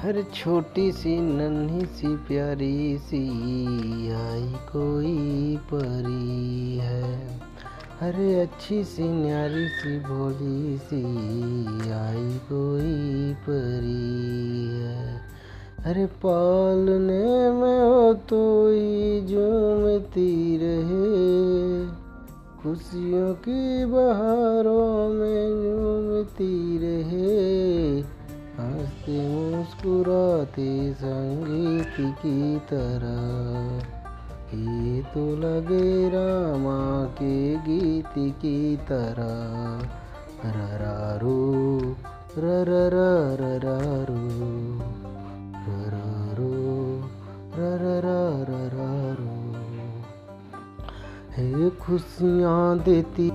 हर छोटी सी नन्ही सी प्यारी सी आई कोई परी है। अरे अच्छी सी न्यारी सी भोली सी आई कोई परी है। अरे पालने में हो तो ही झूमती रहे। खुशियों की बहारों में झूमती रहे। हँसते मुस्कुराते संगीत की तरह ये तो लगे रामा के गीत की तरह ररारू रररररारू ररारू रररररारू हे खुशियाँ देती